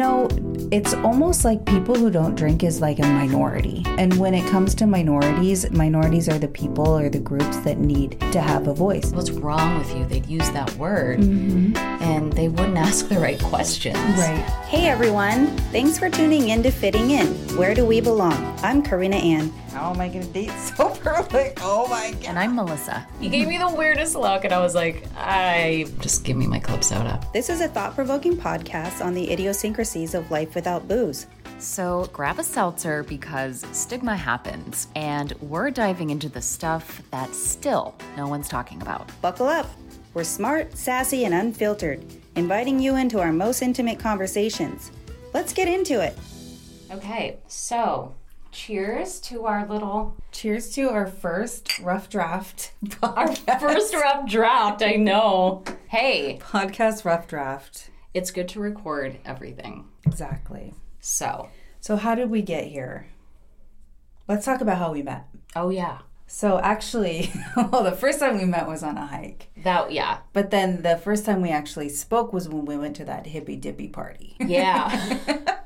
know, it's almost like people who don't drink is like a minority. And when it comes to minorities, minorities are the people or the groups that need to have a voice. What's wrong with you? They'd use that word mm-hmm. and they wouldn't ask the right questions. Right. Hey everyone, thanks for tuning in to Fitting In. Where do we belong? I'm Karina Ann. How am I going to date sober? Like, oh my God. And I'm Melissa. He gave me the weirdest look, and I was like, I just give me my club soda. This is a thought provoking podcast on the idiosyncrasies of life without booze. So grab a seltzer because stigma happens, and we're diving into the stuff that still no one's talking about. Buckle up. We're smart, sassy, and unfiltered, inviting you into our most intimate conversations. Let's get into it. Okay, so cheers to our little Cheers to our first rough draft. our first rough draft. I know. Hey, podcast rough draft. it's good to record everything. Exactly. So, So, how did we get here? Let's talk about how we met. oh yeah, So, actually, well, the first time we met was on a hike. that yeah, But then the first time we actually spoke was when we went to that hippy dippy party. yeah.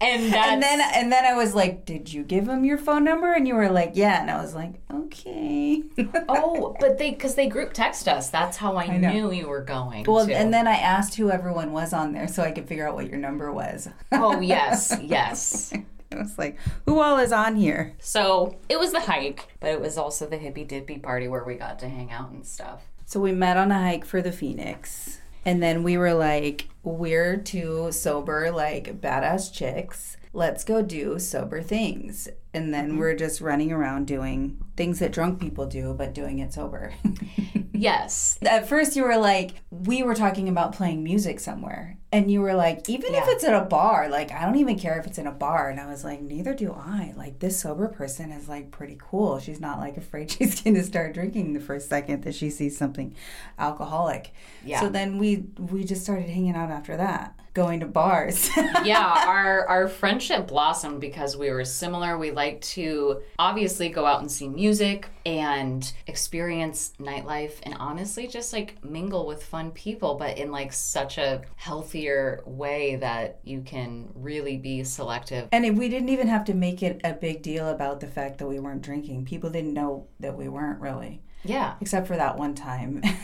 and And then and then I was like, "Did you give him your phone number?" And you were like, "Yeah." And I was like, "Okay." oh, but they because they group text us. That's how I, know. knew you were going. well, to. and then I asked who everyone was on there so I could figure out what your number was. oh yes, yes. It was like, "Who all is on here?" So it was the hike, but it was also the hippy dippy party where we got to hang out and stuff. So we met on a hike for the Phoenix. And then we were like, we're two sober, like badass chicks. Let's go do sober things. And then mm-hmm. we're just running around doing things that drunk people do, but doing it sober. Yes, At first, you were like, we were talking about playing music somewhere. And you were like, even if it's at a bar, like, I don't even care if it's in a bar. And I was like, neither do I. Like, this sober person is like pretty cool. She's not like afraid she's going to start drinking the first second that she sees something alcoholic. Yeah. So then we we just started hanging out after that, going to bars. yeah, our our friendship blossomed because we were similar. We like to obviously go out and see music and experience nightlife and honestly just like mingle with fun people, but in like such a healthier way that you can really be selective. and we didn't even have to make it a big deal about the fact that we weren't drinking. People didn't know that we weren't really. Yeah. Except for that one time.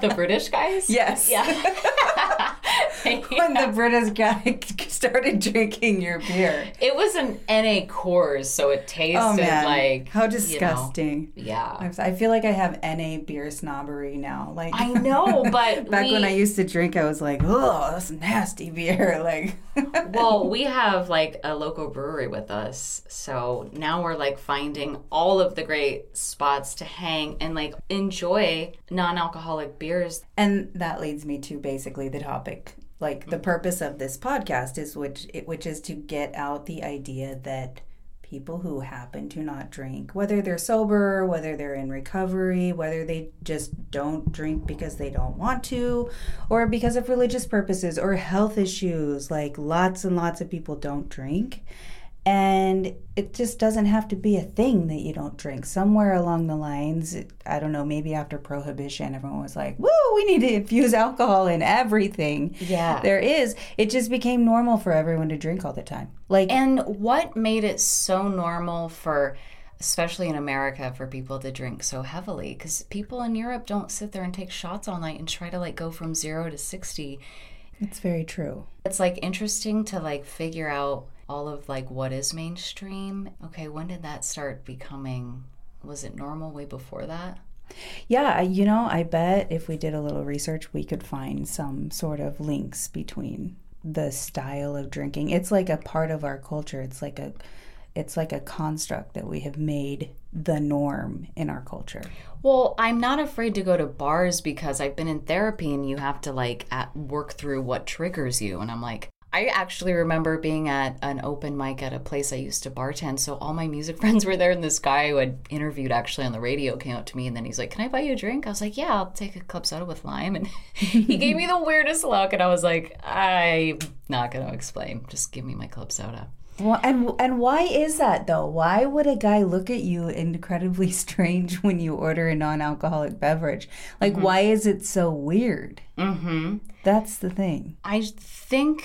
The British guys? yes. Yeah. when the British guy started drinking your beer. It was an NA Coors, so it tasted Oh like how you know, disgusting! yeah. I feel like I have NA beer snobbery now. Like I know, but back when I used to drink, I was like, "Oh, that's nasty beer." Like, well, we have like a local brewery with us. So now we're like finding all of the great spots to hang and like enjoy non alcoholic beers. and that leads me to basically the topic. Like the mm. purpose of this podcast is which which is to get out the idea that people who happen to not drink, whether they're sober, whether they're in recovery, whether they just don't drink because they don't want to, or because of religious purposes or health issues, like lots and lots of people don't drink. And it just doesn't have to be a thing that you don't drink. Somewhere along the lines, I don't know, maybe after prohibition, everyone was like, woo, we need to infuse alcohol in everything. Yeah. There is. It just became normal for everyone to drink all the time. Like, And what made it so normal for, especially in America, for people to drink so heavily? Because people in Europe don't sit there and take shots all night and try to like go from zero to 60. it's very true. It's like interesting to like figure out all of like what is mainstream. Okay, when did that start becoming? Was it normal way before that? Yeah, you know, I bet if we did a little research, we could find some sort of links between the style of drinking. It's like a part of our culture. It's like a it's like a construct that we have made the norm in our culture. Well, I'm not afraid to go to bars because I've been in therapy and you have to like at, work through what triggers you. And I'm like, I actually remember being at an open mic at a place I used to bartend. So all my music friends were there, and this guy who had interviewed actually on the radio came up to me, and then he's like, "Can I buy you a drink?" I was like, "Yeah, I'll take a club soda with lime." And he gave me the weirdest look, and I was like, "I'm not going to explain. Just give me my club soda." Well, and and why is that though? Why would a guy look at you incredibly strange when you order a non-alcoholic beverage? Like, why is it so weird? Mm-hmm. That's the thing. I think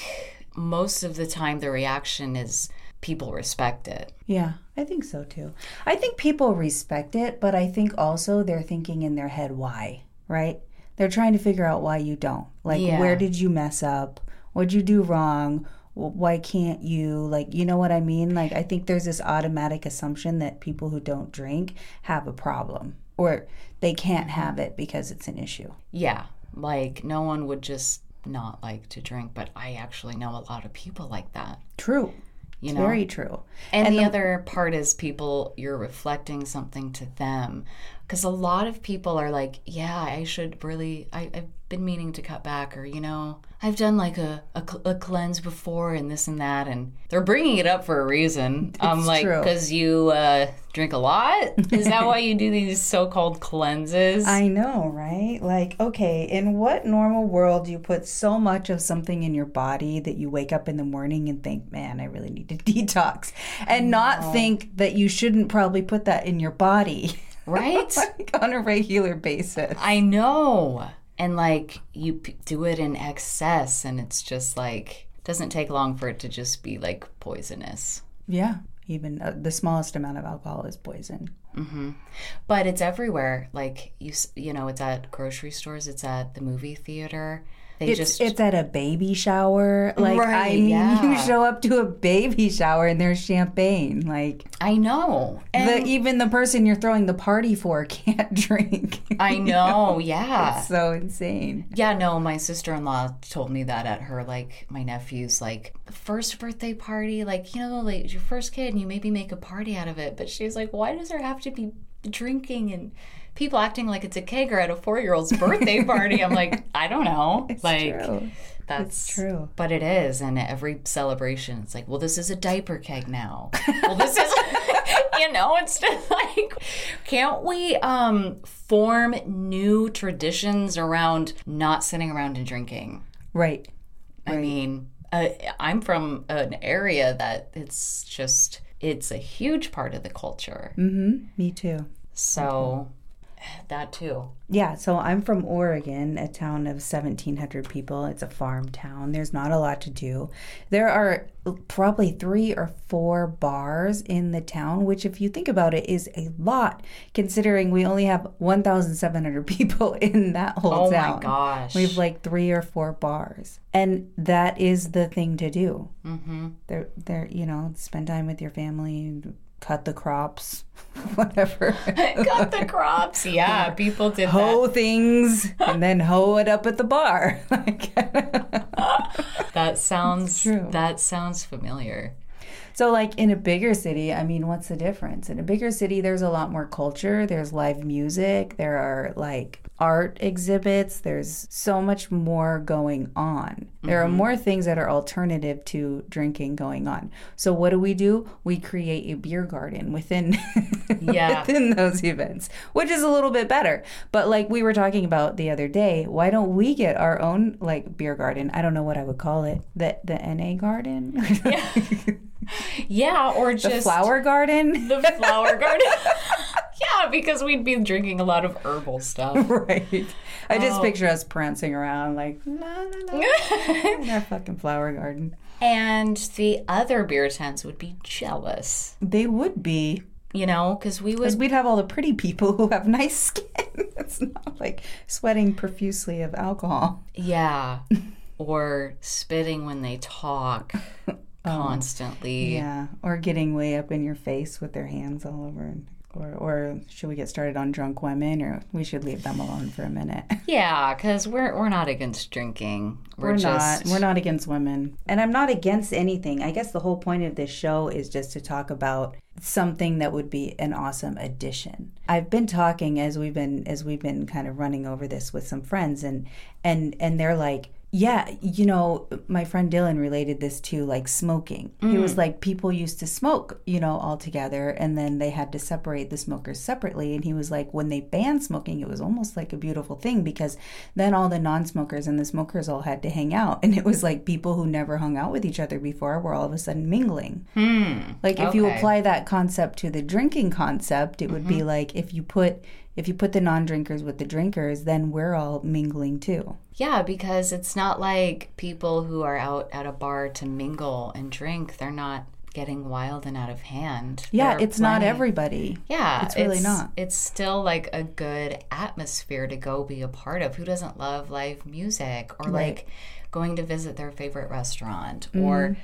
most of the time the reaction is people respect it. Yeah, I think so too. I think people respect it, but I think also they're thinking in their head why, right? They're trying to figure out why you don't. Like, Yeah. where did you mess up? What'd you do wrong? Why can't you? Like, you know what I mean? Like, I think there's this automatic assumption that people who don't drink have a problem or they can't have it because it's an issue. Yeah, like no one would just not like to drink, but I actually know a lot of people like that. True. You It's know, very true. and, the, other part is people you're reflecting something to them because a lot of people are like yeah i should really I, i've been meaning to cut back or you know i've done like a, a, a cleanse before and this and that and they're bringing it up for a reason. I'm like because you uh, drink a lot? Is that why you do these so-called cleanses? I know, right? Like, okay, in what normal world do you put so much of something in your body that you wake up in the morning and think, man, I really need to detox? And not think that you shouldn't probably put that in your body right like on a regular basis. I know. And like you p- do it in excess, and it's just like doesn't take long for it to just be like poisonous. Yeah, even uh, the smallest amount of alcohol is poison. But it's everywhere. Like you, you know, it's at grocery stores. It's at the movie theater. They It's, just it's at a baby shower. Like, I mean, yeah. you show up to a baby shower and there's champagne. Like, I know. And the, even the person you're throwing the party for can't drink. I know. Yeah. so insane. Yeah, no, my sister in law told me that at her, like, my nephew's, like, first birthday party, like, you know, like, your first kid, and you maybe make a party out of it. But she's like, why does there have to be drinking and people acting like it's a kegger at a four year old's birthday party? I'm like, I don't know. like, true. that's true. But it is. And every celebration, it's like, well, this is a diaper keg now. well, this is. You know, it's just like, can't we um, form new traditions around not sitting around and drinking? Right. I mean, uh, I'm from an area that it's just, it's a huge part of the culture. Mm-hmm. Me too. So that too. Yeah, so I'm from Oregon, a town of 1,700 people. It's a farm town. There's not a lot to do. There are probably three or four bars in the town, which, if you think about it, is a lot considering we only have 1,700 people in that whole Oh town. my gosh. We have like three or four bars. And that is the thing to do. mm-hmm. They're, they're, you know, spend time with your family, cut the crops, whatever. cut the crops. Yeah, people did that. hoe things and then hoe it up at the bar. That sounds that sounds familiar. So, like in a bigger city, I mean, what's the difference? In a bigger city, there's a lot more culture. There's live music. There are like art exhibits. There's so much more going on. There are mm-hmm. more things that are alternative to drinking going on. So, what do we do? We create a beer garden within Yeah. within those events, which is a little bit better. But like we were talking about the other day, why don't we get our own like beer garden? I don't know what I would call it. The the NA garden? Yeah, or just the flower garden? the flower garden. yeah, because we'd be drinking a lot of herbal stuff. right. I just Oh. picture us prancing around like la la la in our fucking flower garden. and the other beer tents would be jealous, They would be. you know, because we Because would. we'd have all the pretty people who have nice skin. it's not like sweating profusely of alcohol. Yeah. Or spitting when they talk Oh. constantly. Yeah, or getting way up in your face with their hands all over. Or, or should we get started on drunk women, or we should leave them alone for a minute? Yeah, because we're we're not against drinking. We're, We're just not. We're not against women, and I'm not against anything. I guess the whole point of this show is just to talk about something that would be an awesome addition. I've been talking as we've been as we've been kind of running over this with some friends, and and and they're like. Yeah, you know, my friend Dylan related this to like smoking. He was like, people used to smoke, you know, all together, and then they had to separate the smokers separately. And he was like, when they banned smoking, it was almost like a beautiful thing because then all the non smokers and the smokers all had to hang out. And it was like people who never hung out with each other before were all of a sudden mingling. Hmm. Like if you apply that concept to the drinking concept, it would be like if you put if you put the non-drinkers with the drinkers, then we're all mingling too. Yeah, because it's not like people who are out at a bar to mingle and drink, they're not getting wild and out of hand. Yeah, They're it's not everybody. Yeah, It's really not. It's still like a good atmosphere to go be a part of. Who doesn't love live music or Right. like going to visit their favorite restaurant Mm-hmm. or,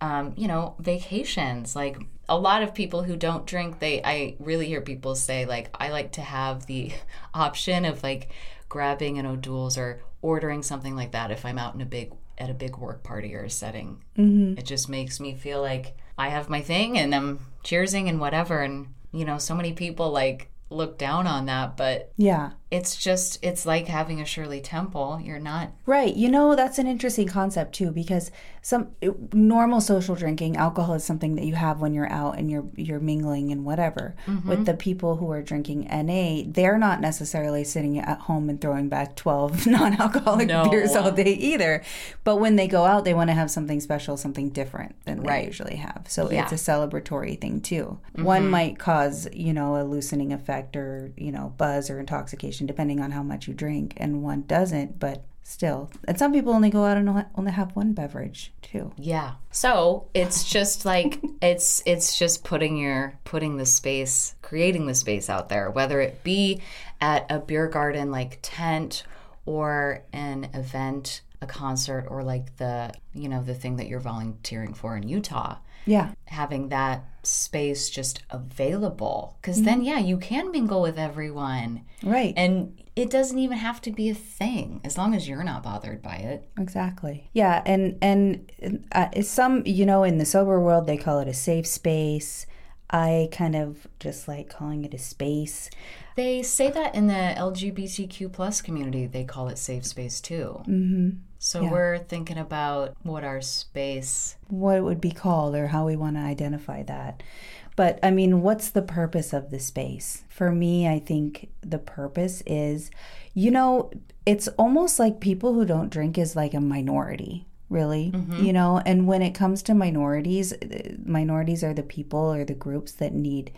um, you know, vacations? Like a lot of people who don't drink, they I really hear people say like I like to have the option of like grabbing an O'Doul's or ordering something like that if I'm out in a big at a big work party or a setting. Mm-hmm. It just makes me feel like I have my thing and I'm cheersing and whatever. And, you know, so many people like look down on that, but Yeah. It's just, it's like having a Shirley Temple. You're not, Right. You know, that's an interesting concept too because some normal social drinking, alcohol is something that you have when you're out and you're you're mingling and whatever. Mm-hmm. With the people who are drinking NA, they're not necessarily sitting at home and throwing back 12 non-alcoholic No. beers all day either. But when they go out, they want to have something special, something different than they Right. usually have. So Yeah. it's a celebratory thing too. One mm-hmm. might cause, you know, a loosening effect or, you know, buzz or intoxication depending on how much you drink and one doesn't, but still. And some people only go out and only- only have one beverage too. yeah. So it's just like, it's, it's just putting your, putting the space, creating the space out there, whether it be at a beer garden like tent or an event, a concert, or like the, you know, the thing that you're volunteering for in Utah. Yeah. having that space just available because then yeah you can mingle with everyone Right. and it doesn't even have to be a thing as long as you're not bothered by it Exactly. Yeah, and and uh, some, you know, in the sober world, they call it a safe space. I kind of just like calling it a space. they say that in the lgbtq plus community they call it safe space too mm-hmm. so we're thinking about what our space what it would be called or how we want to identify that. But I mean, what's the purpose of the space? For me, I think the purpose is, you know, it's almost like people who don't drink is like a minority, really, you know, and when it comes to minorities, uh, minorities are the people or the groups that need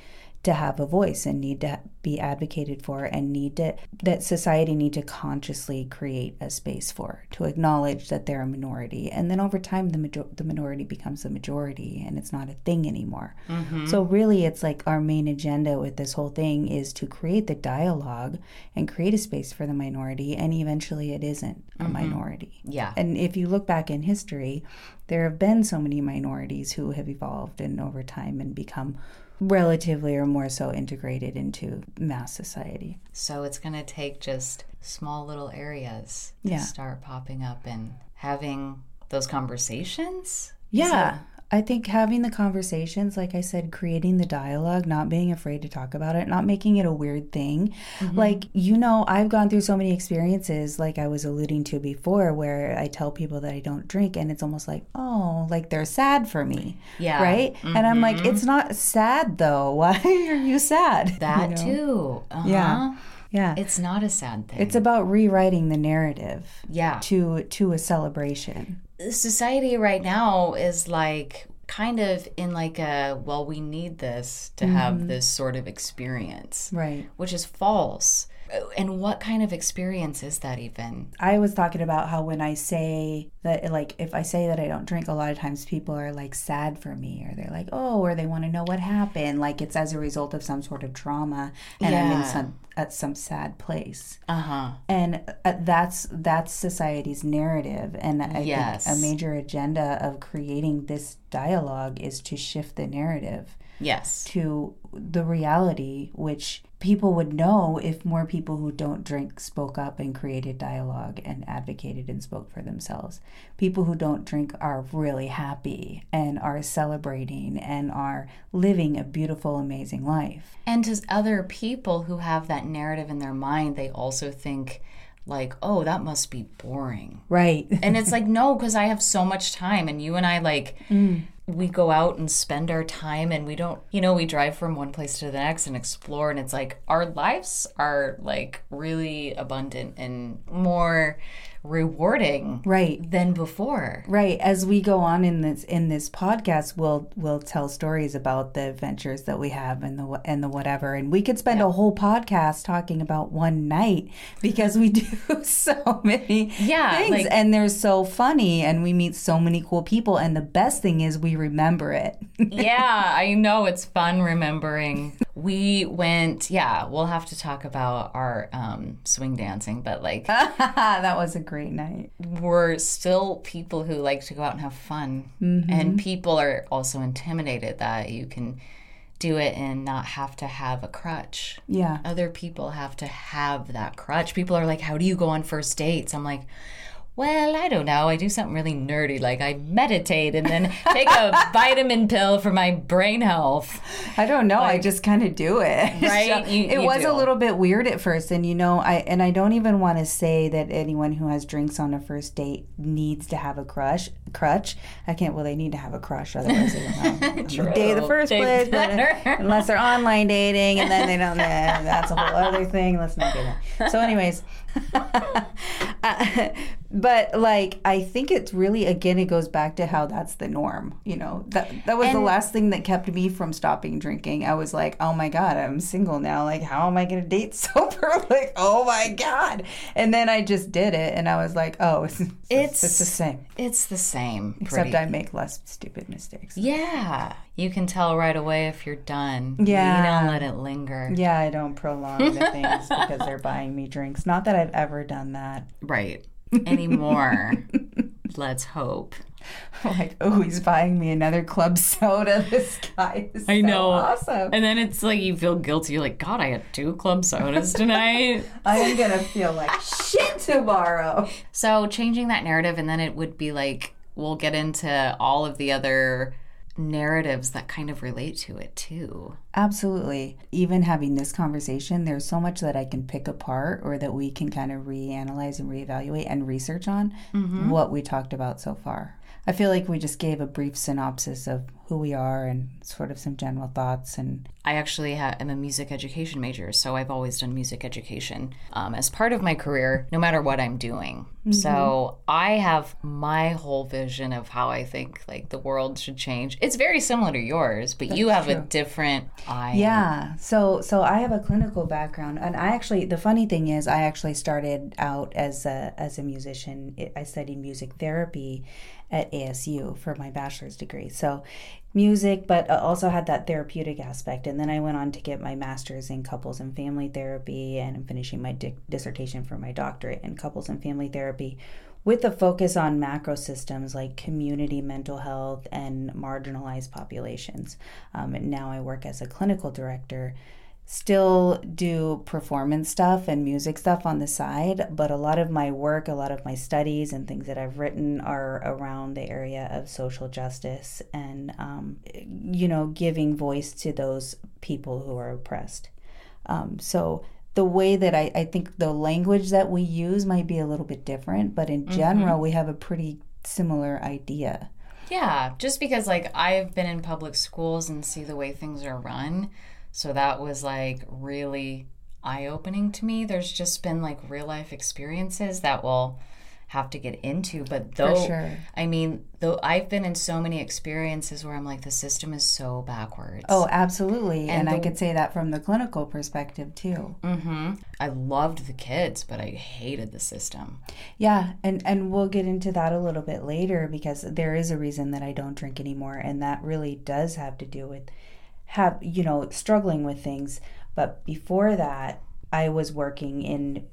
to have a voice and need to be advocated for and need to that society need to consciously create a space for to acknowledge that they're a minority. And then over time the major- the minority becomes the majority and it's not a thing anymore. Mm-hmm. So really it's like our main agenda with this whole thing is to create the dialogue and create a space for the minority and eventually it isn't a mm-hmm. minority. Yeah. And if you look back in history, there have been so many minorities who have evolved and over time and become relatively or more so integrated into mass society. so it's going to take just small little areas to Yeah. start popping up and having those conversations Yeah. I think having the conversations, like I said, creating the dialogue, not being afraid to talk about it, not making it a weird thing. Like, you know, I've gone through so many experiences, like I was alluding to before, where I tell people that I don't drink, and it's almost like, oh, like they're sad for me. Yeah. Right? And I'm like, it's not sad though. Why are you sad? that You know? too uh-huh. Yeah. Yeah. it's not a sad thing It's about rewriting the narrative yeah to to a celebration. society right now is like kind of in like a well we need this to have mm-hmm. this sort of experience Right. which is false and what kind of experience is that even I was talking about how when I say that, like, if I say that I don't drink, a lot of times people are like sad for me, or they're like, oh, or they want to know what happened. Like it's as a result of some sort of trauma, and I'm in some at some sad place. uh-huh And uh, that's that's society's narrative, and I Yes. think a major agenda of creating this dialogue is to shift the narrative yes to the reality, which people would know if more people who don't drink spoke up and created dialogue and advocated and spoke for themselves. People who don't drink are really happy and are celebrating and are living a beautiful, amazing life. and to other people who have that narrative in their mind they also think like oh that must be boring Right. and it's like no because i have so much time and you and i like mm. We go out and spend our time and we don't you know we drive from one place to the next and explore and it's like our lives are like really abundant and more rewarding Right. than before. Right. As we go on in this in this podcast, we'll we'll tell stories about the adventures that we have and the and the whatever. And we could spend a whole podcast talking about one night because we do so many Yeah, things like- and they're so funny and we meet so many cool people and the best thing is we remember it. yeah, I know it's fun remembering. We went, yeah, we'll have to talk about our um, swing dancing, but like that was a great night. we're still people who like to go out and have fun. And people are also intimidated that you can do it and not have to have a crutch. Yeah. Other people have to have that crutch. People are like, How do you go on first dates? I'm like, well, I don't know. I do something really nerdy, like I meditate and then take a vitamin pill for my brain health. I don't know. I just kind of do it. Right? So You- it you was do. a little bit weird at first, and you know, I and I don't even want to say that anyone who has drinks on a first date needs to have a crush. Crutch. I can't. Well, they need to have a crush, otherwise they don't know. Date the first They place, but- unless they're online dating, and then they don't. that's a whole other thing. Let's not do that. So, anyways. Uh, but like I think it's really again it goes back to how that's the norm. You know that that was the last thing that kept me from stopping drinking. I was like, oh my god, I'm single now. Like how am I going to date sober? like oh my god. And then I just did it, and I was like, oh, it's it's, It's- it's the same, It's the same. except pretty- I make less stupid mistakes. Yeah. You can tell right away if you're done. Yeah. You don't let it linger. Yeah, I don't prolong the things because they're buying me drinks. Not that I've ever done that. Right. Anymore. Let's hope. like, oh, he's buying me another club soda. This guy is I so know. awesome. And then it's like you feel guilty. You're like, God, I had two club sodas tonight. I am gonna feel like shit tomorrow. so changing that narrative, and then it would be like, we'll get into all of the other narratives that kind of relate to it too. Absolutely. Even having this conversation, there's so much that I can pick apart or that we can kind of reanalyze and reevaluate and research on mm-hmm. what we talked about so far. I feel like we just gave a brief synopsis of who we are and sort of some general thoughts and I actually ha- am a music education major, so I've always done music education um, as part of my career, no matter what I'm doing. So I have my whole vision of how I think like the world should change. It's very similar to yours, but you have a different eye. Yeah. So so I have a clinical background and I actually the funny thing is I actually started out as a as a musician. I studied music therapy at ASU for my bachelor's degree. So music but also had that therapeutic aspect and then I went on to get my master's in couples and family therapy and I'm finishing my di- dissertation for my doctorate in couples and family therapy with a focus on macro systems like community mental health and marginalized populations. Um, and now I work as a clinical director. Still do performance stuff and music stuff on the side, but a lot of my work, a lot of my studies and things that I've written are around the area of social justice and, um, you know, giving voice to those people who are oppressed. Um, so the way that I, I think the language that we use might be a little bit different, but in general, we have a pretty similar idea. Yeah, just because like I've been in public schools and see the way things are run. So that was like really eye opening to me. There's just been like real life experiences that we'll have to get into. But though, sure. I mean, though I've been in so many experiences where I'm like, the system is so backwards. Oh, absolutely. And, I the- could say that from the clinical perspective too. hmm I loved the kids, but I hated the system. Yeah, and and we'll get into that a little bit later because there is a reason that I don't drink anymore and that really does have to do with have you know struggling with things. But before that, I was working in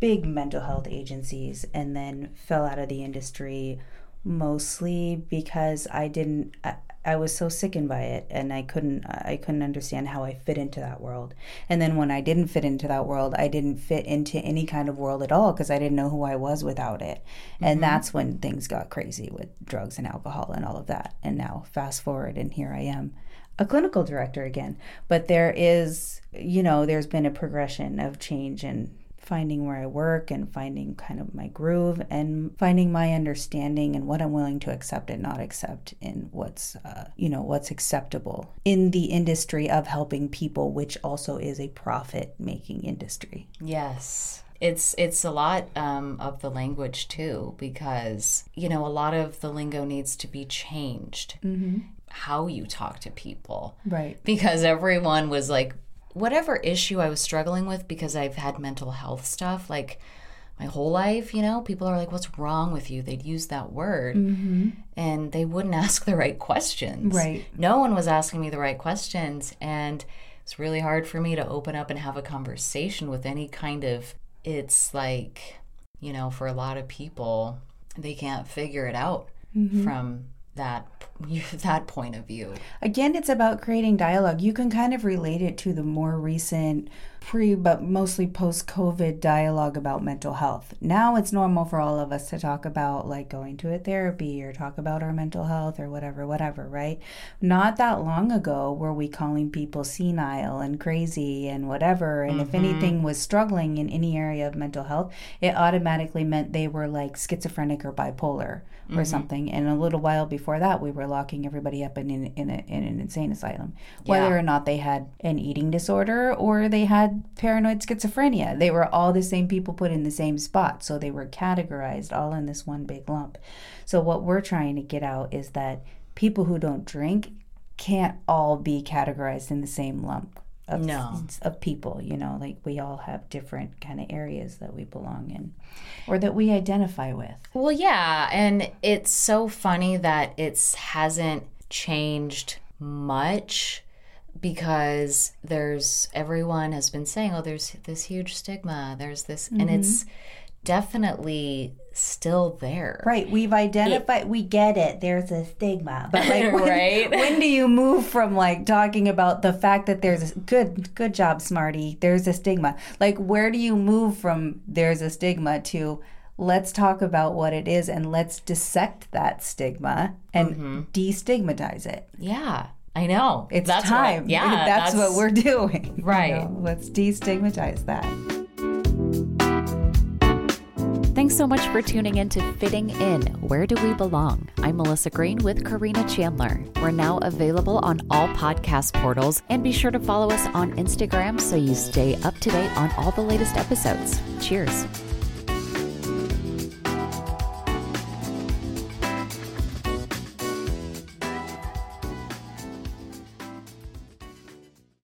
big mental health agencies and then fell out of the industry mostly because I didn't I, I was so sickened by it and I couldn't I couldn't understand how I fit into that world. And then when I didn't fit into that world, I didn't fit into any kind of world at all because I didn't know who I was without it. And mm-hmm. that's when things got crazy with drugs and alcohol and all of that. And now fast forward and here I am a clinical director again. But there is, you know, there's been a progression of change and finding where I work and finding kind of my groove and finding my understanding and what I'm willing to accept and not accept in what's, uh, you know, what's acceptable in the industry of helping people, which also is a profit making industry. Yes. It's it's a lot um, of the language too, because you know a lot of the lingo needs to be changed. How you talk to people, Right. because everyone was like, whatever issue I was struggling with, because I've had mental health stuff like my whole life. You know, people are like, "What's wrong with you?" They'd use that word, mm-hmm. and they wouldn't ask the right questions. Right. No one was asking me the right questions, and it's really hard for me to open up and have a conversation with any kind of. It's like, you know, for a lot of people, they can't figure it out mm-hmm. from that that point of view. Again, it's about creating dialogue. You can kind of relate it to the more recent pre but mostly post COVID dialogue about mental health. Now it's normal for all of us to talk about like going to a therapy or talk about our mental health or whatever, whatever, right? Not that long ago were we calling people senile and crazy and whatever. And if mm-hmm. anything was struggling in any area of mental health, it automatically meant they were like schizophrenic or bipolar or mm-hmm. something. And a little while before that, we were locking everybody up in, in, in, a, in an insane asylum, whether Yeah. or not they had an eating disorder or they had paranoid schizophrenia. They were all the same people put in the same spot. So they were categorized all in this one big lump. So what we're trying to get out is that people who don't drink can't all be categorized in the same lump of, No. of people you know like we all have different kind of areas that we belong in or that we identify with Well, yeah, and it's so funny that it's hasn't changed much because there's everyone has been saying, "Oh, there's this huge stigma. There's this," and it's mm-hmm. definitely still there. right we've identified we get it there's a stigma but like when, Right. when do you move from like talking about the fact that there's a good good job smarty there's a stigma like where do you move from there's a stigma to let's talk about what it is and let's dissect that stigma and mm-hmm. destigmatize it Yeah, I know. It's That's time. What, yeah, that's, what we're doing. you Right. know? Let's destigmatize that. Thanks so much for tuning in to Fitting In Where Do We Belong? I'm Melissa Green with Karina Chandler. We're now available on all podcast portals and be sure to follow us on Instagram so you stay up to date on all the latest episodes. Cheers.